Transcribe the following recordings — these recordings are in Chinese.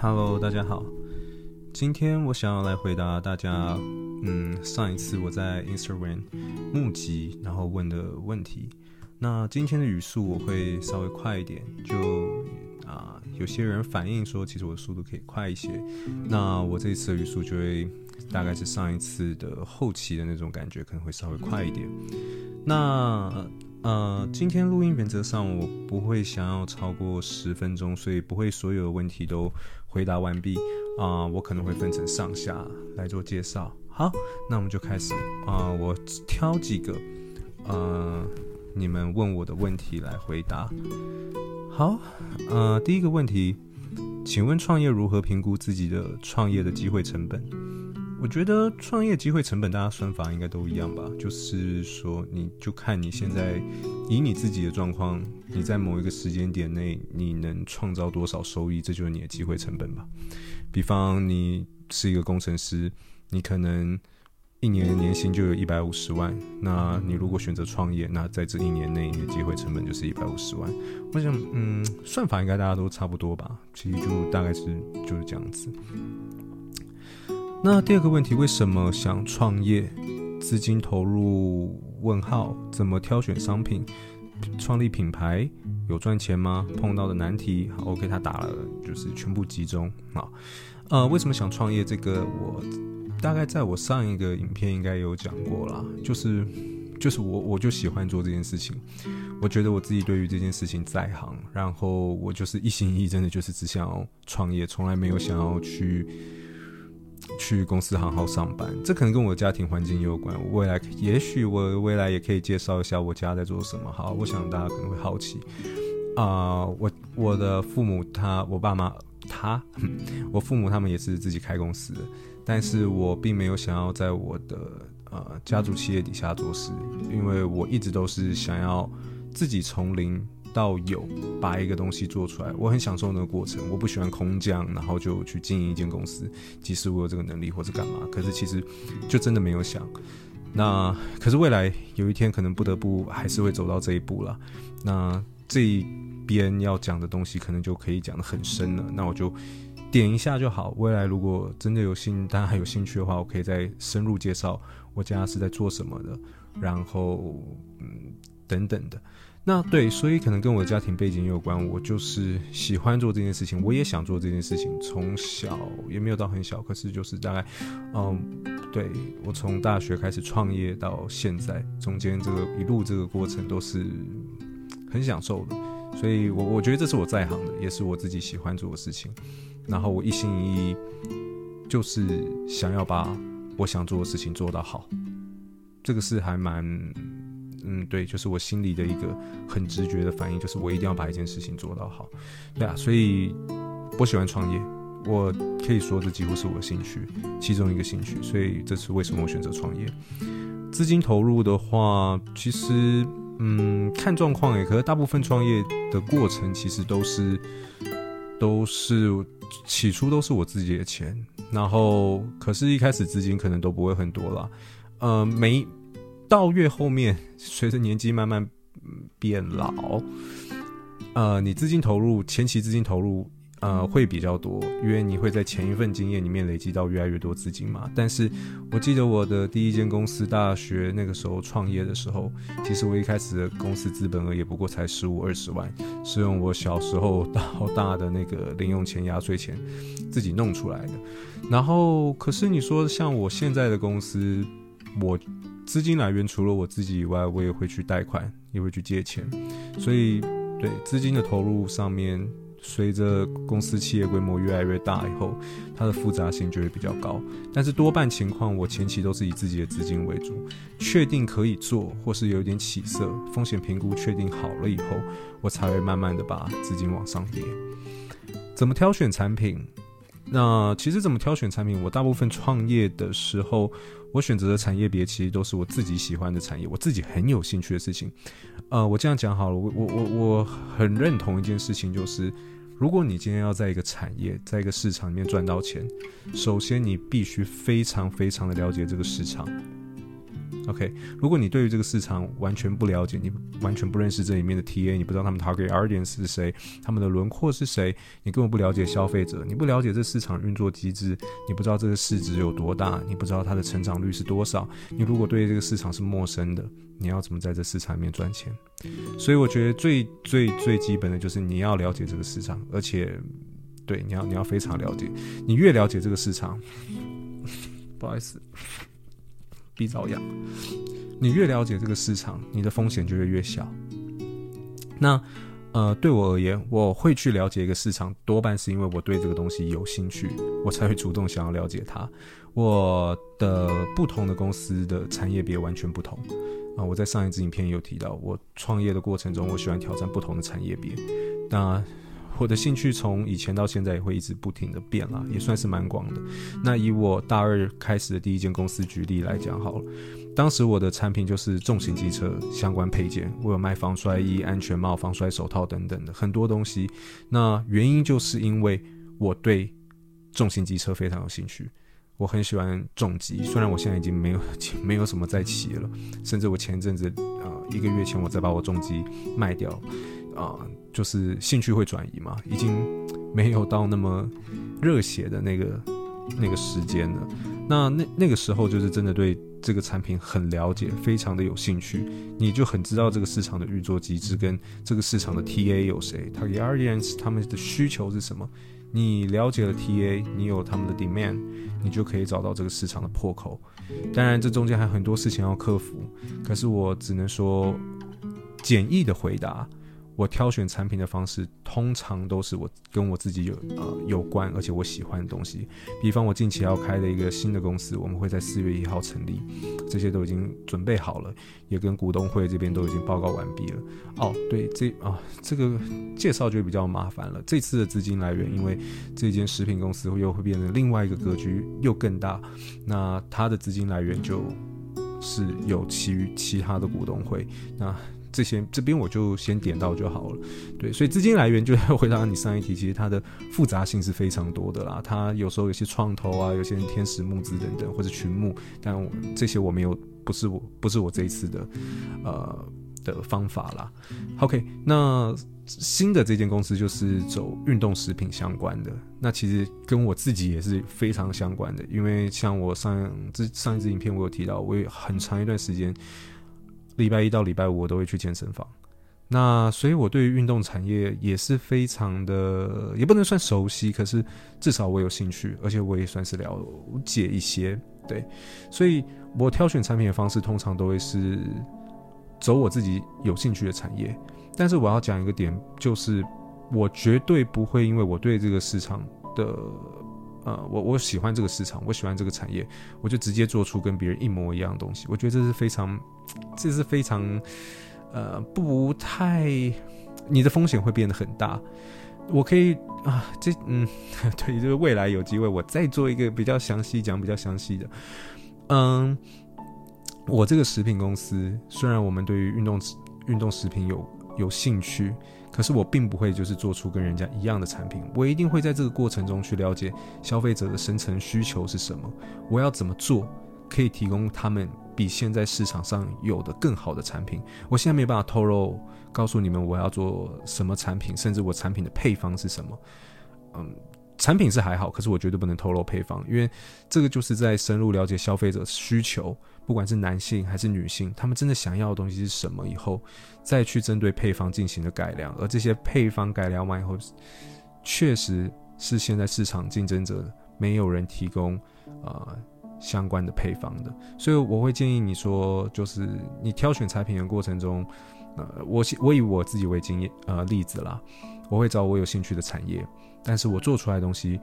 Hello，大家好。今天我想要来回答大家，嗯，上一次我在 Instagram 募集然后问的问题。那今天的语速我会稍微快一点，就啊、有些人反映说，其实我的速度可以快一些。那我这一次的语速就会大概是上一次的后期的那种感觉，可能会稍微快一点。那。呃，今天录音原则上我不会想要超过十分钟，所以不会所有的问题都回答完毕啊、我可能会分成上下来做介绍。好，那我们就开始啊、我挑几个呃你们问我的问题来回答。好，呃，第一个问题，请问创业如何评估自己的创业的机会成本？我觉得创业机会成本，大家算法应该都一样吧。就是说，你就看你现在以你自己的状况，你在某一个时间点内，你能创造多少收益，这就是你的机会成本吧。比方你是一个工程师，你可能一年年薪就有一百五十万，那你如果选择创业，那在这一年内，你的机会成本就是一百五十万。我想，嗯，算法应该大家都差不多吧。其实就大概是就是这样子。那第二个问题，为什么想创业？资金投入？问号？怎么挑选商品？创立品牌有赚钱吗？碰到的难题？好，OK，他打了，就是全部集中啊。呃，为什么想创业？这个我大概在我上一个影片应该有讲过啦，就是就是我我就喜欢做这件事情，我觉得我自己对于这件事情在行，然后我就是一心一意，真的就是只想要创业，从来没有想要去。去公司好好上班，这可能跟我家庭环境有关。未来也许我未来也可以介绍一下我家在做什么。好，我想大家可能会好奇啊、我我的父母他，我爸妈他，我父母他们也是自己开公司的，但是我并没有想要在我的呃家族企业底下做事，因为我一直都是想要自己从零。到有把一个东西做出来，我很享受那个过程。我不喜欢空降，然后就去经营一间公司。即使我有这个能力或者干嘛，可是其实就真的没有想。那可是未来有一天可能不得不还是会走到这一步了。那这一边要讲的东西可能就可以讲得很深了。那我就点一下就好。未来如果真的有兴，大家还有兴趣的话，我可以再深入介绍我家是在做什么的，然后嗯等等的。那对，所以可能跟我的家庭背景有关。我就是喜欢做这件事情，我也想做这件事情。从小也没有到很小，可是就是大概，嗯，对，我从大学开始创业到现在，中间这个一路这个过程都是很享受的。所以我我觉得这是我在行的，也是我自己喜欢做的事情。然后我一心一意就是想要把我想做的事情做到好，这个是还蛮。嗯，对，就是我心里的一个很直觉的反应，就是我一定要把一件事情做到好，对啊，所以我喜欢创业，我可以说这几乎是我的兴趣，其中一个兴趣，所以这是为什么我选择创业。资金投入的话，其实嗯，看状况也，可是大部分创业的过程其实都是都是起初都是我自己的钱，然后可是一开始资金可能都不会很多啦，呃，没。到越后面，随着年纪慢慢变老，呃，你资金投入前期资金投入呃会比较多，因为你会在前一份经验里面累积到越来越多资金嘛。但是我记得我的第一间公司，大学那个时候创业的时候，其实我一开始的公司资本额也不过才十五二十万，是用我小时候到大的那个零用钱、压岁钱自己弄出来的。然后，可是你说像我现在的公司，我。资金来源除了我自己以外，我也会去贷款，也会去借钱，所以对资金的投入上面，随着公司企业规模越来越大以后，它的复杂性就会比较高。但是多半情况，我前期都是以自己的资金为主，确定可以做，或是有一点起色，风险评估确定好了以后，我才会慢慢的把资金往上叠。怎么挑选产品？那其实怎么挑选产品？我大部分创业的时候，我选择的产业别其实都是我自己喜欢的产业，我自己很有兴趣的事情。呃，我这样讲好了，我我我我很认同一件事情，就是如果你今天要在一个产业，在一个市场里面赚到钱，首先你必须非常非常的了解这个市场。OK，如果你对于这个市场完全不了解，你完全不认识这里面的 TA，你不知道他们 target audience 是谁，他们的轮廓是谁，你根本不了解消费者，你不了解这市场运作机制，你不知道这个市值有多大，你不知道它的成长率是多少，你如果对这个市场是陌生的，你要怎么在这市场里面赚钱？所以我觉得最最最基本的就是你要了解这个市场，而且对你要你要非常了解，你越了解这个市场，不好意思。必遭殃。你越了解这个市场，你的风险就会越小。那呃，对我而言，我会去了解一个市场，多半是因为我对这个东西有兴趣，我才会主动想要了解它。我的不同的公司的产业别完全不同啊。我在上一支影片也有提到，我创业的过程中，我喜欢挑战不同的产业别。那我的兴趣从以前到现在也会一直不停的变啦，也算是蛮广的。那以我大二开始的第一间公司举例来讲好了，当时我的产品就是重型机车相关配件，我有卖防摔衣、安全帽、防摔手套等等的很多东西。那原因就是因为我对重型机车非常有兴趣，我很喜欢重机，虽然我现在已经没有 没有什么在骑了，甚至我前阵子啊、呃、一个月前我再把我重机卖掉啊。就是兴趣会转移嘛，已经没有到那么热血的那个那个时间了。那那那个时候就是真的对这个产品很了解，非常的有兴趣。你就很知道这个市场的运作机制跟这个市场的 TA 有谁，他 target audience 他们的需求是什么。你了解了 TA，你有他们的 demand，你就可以找到这个市场的破口。当然，这中间还有很多事情要克服。可是我只能说简易的回答。我挑选产品的方式，通常都是我跟我自己有呃有关，而且我喜欢的东西。比方我近期要开的一个新的公司，我们会在四月一号成立，这些都已经准备好了，也跟股东会这边都已经报告完毕了。哦，对，这啊这个介绍就比较麻烦了。这次的资金来源，因为这间食品公司又会变成另外一个格局，又更大，那它的资金来源就是有其余其他的股东会那。这些这边我就先点到就好了，对，所以资金来源就要回答你上一题，其实它的复杂性是非常多的啦。它有时候有些创投啊，有些天使募资等等，或者群募，但这些我没有，不是我不是我这一次的呃的方法啦。OK，那新的这间公司就是走运动食品相关的，那其实跟我自己也是非常相关的，因为像我上这上一支影片我有提到，我有很长一段时间。礼拜一到礼拜五我都会去健身房，那所以我对于运动产业也是非常的，也不能算熟悉，可是至少我有兴趣，而且我也算是了解一些。对，所以我挑选产品的方式通常都会是走我自己有兴趣的产业。但是我要讲一个点，就是我绝对不会因为我对这个市场的。呃，我我喜欢这个市场，我喜欢这个产业，我就直接做出跟别人一模一样的东西。我觉得这是非常，这是非常，呃，不太，你的风险会变得很大。我可以啊，这嗯，对，就是未来有机会我再做一个比较详细讲，比较详细的。嗯，我这个食品公司，虽然我们对于运动运动食品有有兴趣。可是我并不会就是做出跟人家一样的产品，我一定会在这个过程中去了解消费者的深层需求是什么，我要怎么做可以提供他们比现在市场上有的更好的产品。我现在没办法透露告诉你们我要做什么产品，甚至我产品的配方是什么。嗯，产品是还好，可是我绝对不能透露配方，因为这个就是在深入了解消费者需求。不管是男性还是女性，他们真的想要的东西是什么？以后再去针对配方进行的改良，而这些配方改良完以后，确实是现在市场竞争者没有人提供啊、呃、相关的配方的。所以我会建议你说，就是你挑选产品的过程中，呃，我我以我自己为经验呃例子啦，我会找我有兴趣的产业，但是我做出来的东西。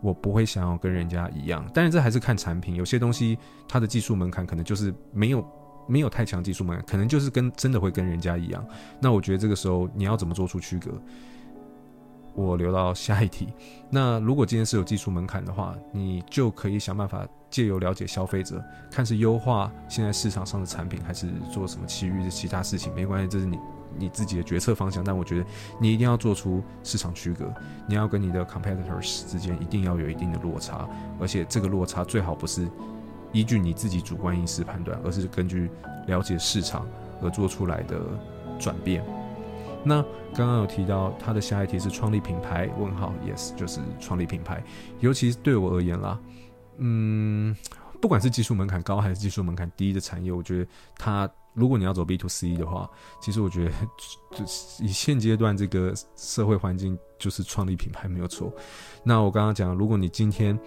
我不会想要跟人家一样，但是这还是看产品。有些东西它的技术门槛可能就是没有没有太强技术门槛，可能就是跟真的会跟人家一样。那我觉得这个时候你要怎么做出区隔？我留到下一题。那如果今天是有技术门槛的话，你就可以想办法借由了解消费者，看是优化现在市场上的产品，还是做什么其余的其他事情，没关系，这是你。你自己的决策方向，但我觉得你一定要做出市场区隔，你要跟你的 competitors 之间一定要有一定的落差，而且这个落差最好不是依据你自己主观意识判断，而是根据了解市场而做出来的转变。那刚刚有提到他的下一题是创立品牌？问号，yes，就是创立品牌。尤其对我而言啦，嗯，不管是技术门槛高还是技术门槛低的产业，我觉得它如果你要走 B to C 的话，其实我觉得就以现阶段这个社会环境，就是创立品牌没有错。那我刚刚讲，如果你今天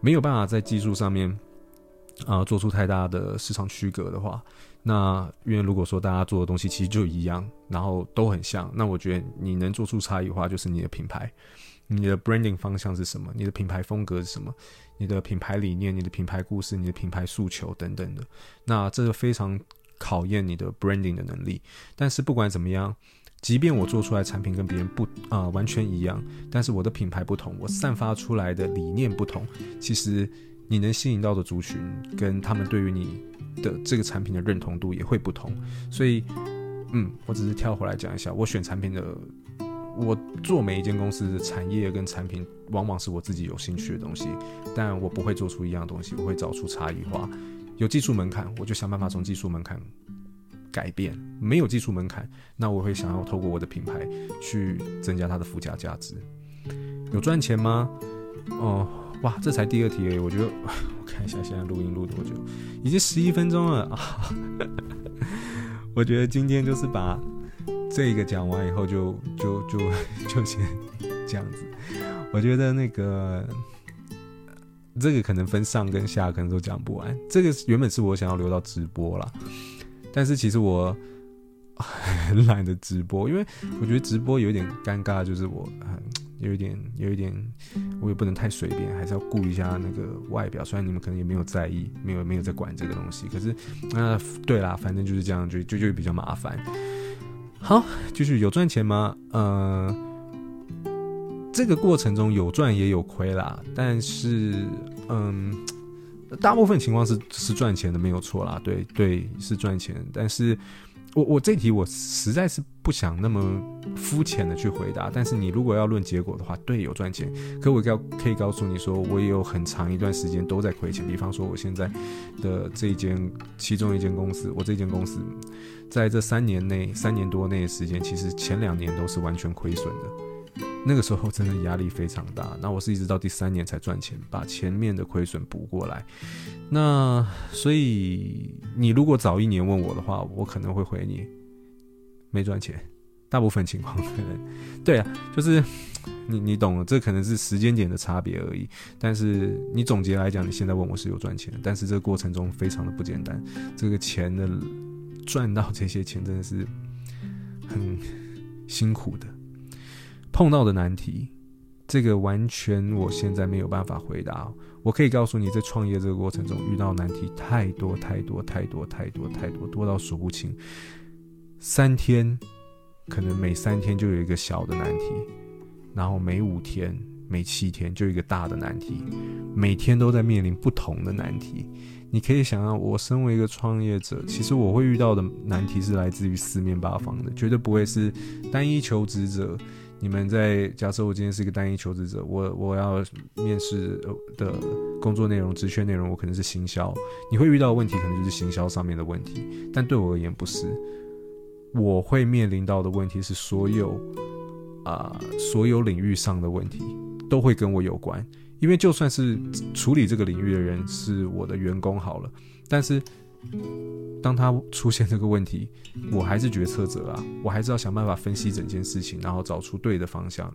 没有办法在技术上面啊、做出太大的市场区隔的话，那因为如果说大家做的东西其实就一样，然后都很像，那我觉得你能做出差异化就是你的品牌，你的 branding 方向是什么？你的品牌风格是什么？你的品牌理念、你的品牌故事、你的品牌诉求等等的，那这个非常考验你的 branding 的能力。但是不管怎么样，即便我做出来产品跟别人不啊、完全一样，但是我的品牌不同，我散发出来的理念不同，其实你能吸引到的族群跟他们对于你的这个产品的认同度也会不同。所以，嗯，我只是跳回来讲一下，我选产品的，我做每一间公司的产业跟产品，往往是我自己有兴趣的东西，但我不会做出一样东西，我会找出差异化。有技术门槛，我就想办法从技术门槛改变；没有技术门槛，那我会想要透过我的品牌去增加它的附加价值。有赚钱吗？哦，哇，这才第二题而已。我觉得，我看一下现在录音录多久，已经十一分钟了啊！我觉得今天就是把这个讲完以后就，就就 就先这样子。我觉得那个。这个可能分上跟下，可能都讲不完。这个原本是我想要留到直播啦，但是其实我很 懒得直播，因为我觉得直播有点尴尬，就是我有一点有一点，我也不能太随便，还是要顾一下那个外表。虽然你们可能也没有在意，没有没有在管这个东西，可是那、对啦，反正就是这样，就就就比较麻烦。好，就是有赚钱吗？嗯。这个过程中有赚也有亏啦，但是，嗯，大部分情况是是赚钱的，没有错啦，对对，是赚钱。但是我我这题我实在是不想那么肤浅的去回答。但是你如果要论结果的话，对，有赚钱。可我告可以告诉你说，我也有很长一段时间都在亏钱。比方说，我现在的这一间其中一间公司，我这间公司在这三年内三年多内的时间，其实前两年都是完全亏损的。那个时候真的压力非常大，那我是一直到第三年才赚钱，把前面的亏损补过来。那所以你如果早一年问我的话，我可能会回你没赚钱。大部分情况可能对啊，就是你你懂了，这可能是时间点的差别而已。但是你总结来讲，你现在问我是有赚钱，但是这个过程中非常的不简单。这个钱的赚到这些钱真的是很辛苦的。碰到的难题，这个完全我现在没有办法回答。我可以告诉你，在创业这个过程中遇到难题太多太多太多太多太多，多到数不清。三天，可能每三天就有一个小的难题，然后每五天、每七天就有一个大的难题，每天都在面临不同的难题。你可以想象，我身为一个创业者，其实我会遇到的难题是来自于四面八方的，绝对不会是单一求职者。你们在假设我今天是一个单一求职者，我我要面试的工作内容、职缺内容，我可能是行销。你会遇到的问题，可能就是行销上面的问题。但对我而言，不是。我会面临到的问题是所有啊、所有领域上的问题都会跟我有关。因为就算是处理这个领域的人是我的员工好了，但是。当他出现这个问题，我还是决策者啊，我还是要想办法分析整件事情，然后找出对的方向。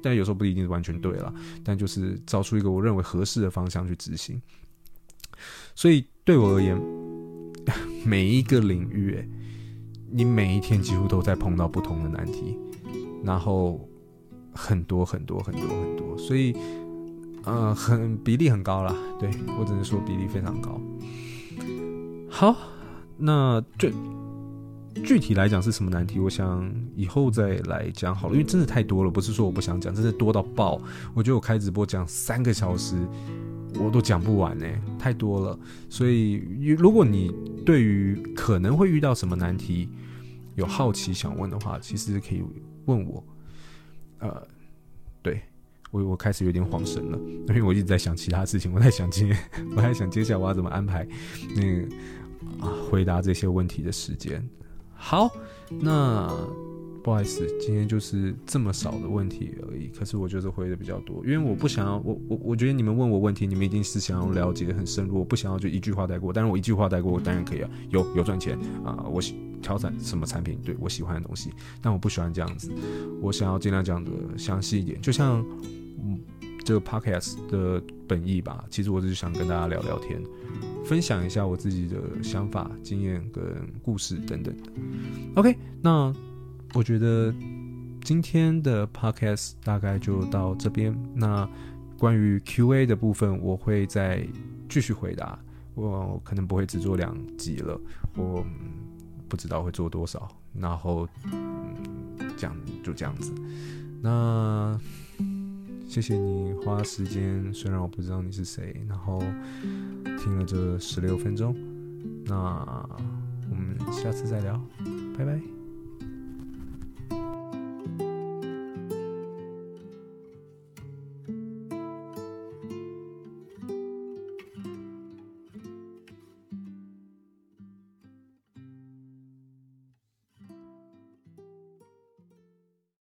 但有时候不一定是完全对了，但就是找出一个我认为合适的方向去执行。所以对我而言，每一个领域，欸，你每一天几乎都在碰到不同的难题，然后很多很多很多很多，所以呃，很比例很高啦。对，我只能说比例非常高。好，那具具体来讲是什么难题？我想以后再来讲好了，因为真的太多了，不是说我不想讲，真的多到爆。我觉得我开直播讲三个小时，我都讲不完呢，太多了。所以，如果你对于可能会遇到什么难题有好奇想问的话，其实可以问我。呃，对，我我开始有点恍神了，因为我一直在想其他事情，我在想今天，我在想接下来我要怎么安排那个啊回答这些问题的时间。好，那。不好意思，今天就是这么少的问题而已。可是我就是回的比较多，因为我不想要，我我我觉得你们问我问题，你们一定是想要了解很深入。我不想要就一句话带过，但是我一句话带过，我当然可以啊，有有赚钱啊，我喜挑战什么产品，对我喜欢的东西。但我不喜欢这样子，我想要尽量讲的详细一点，就像嗯这个 podcast 的本意吧。其实我只是想跟大家聊聊天，分享一下我自己的想法、经验跟故事等等的。OK，那。我觉得今天的 podcast 大概就到这边。那关于 Q&A 的部分，我会再继续回答。我可能不会只做两集了，我不知道会做多少。然后，嗯，这样就这样子。那谢谢你花时间，虽然我不知道你是谁，然后听了这十六分钟。那我们下次再聊，拜拜。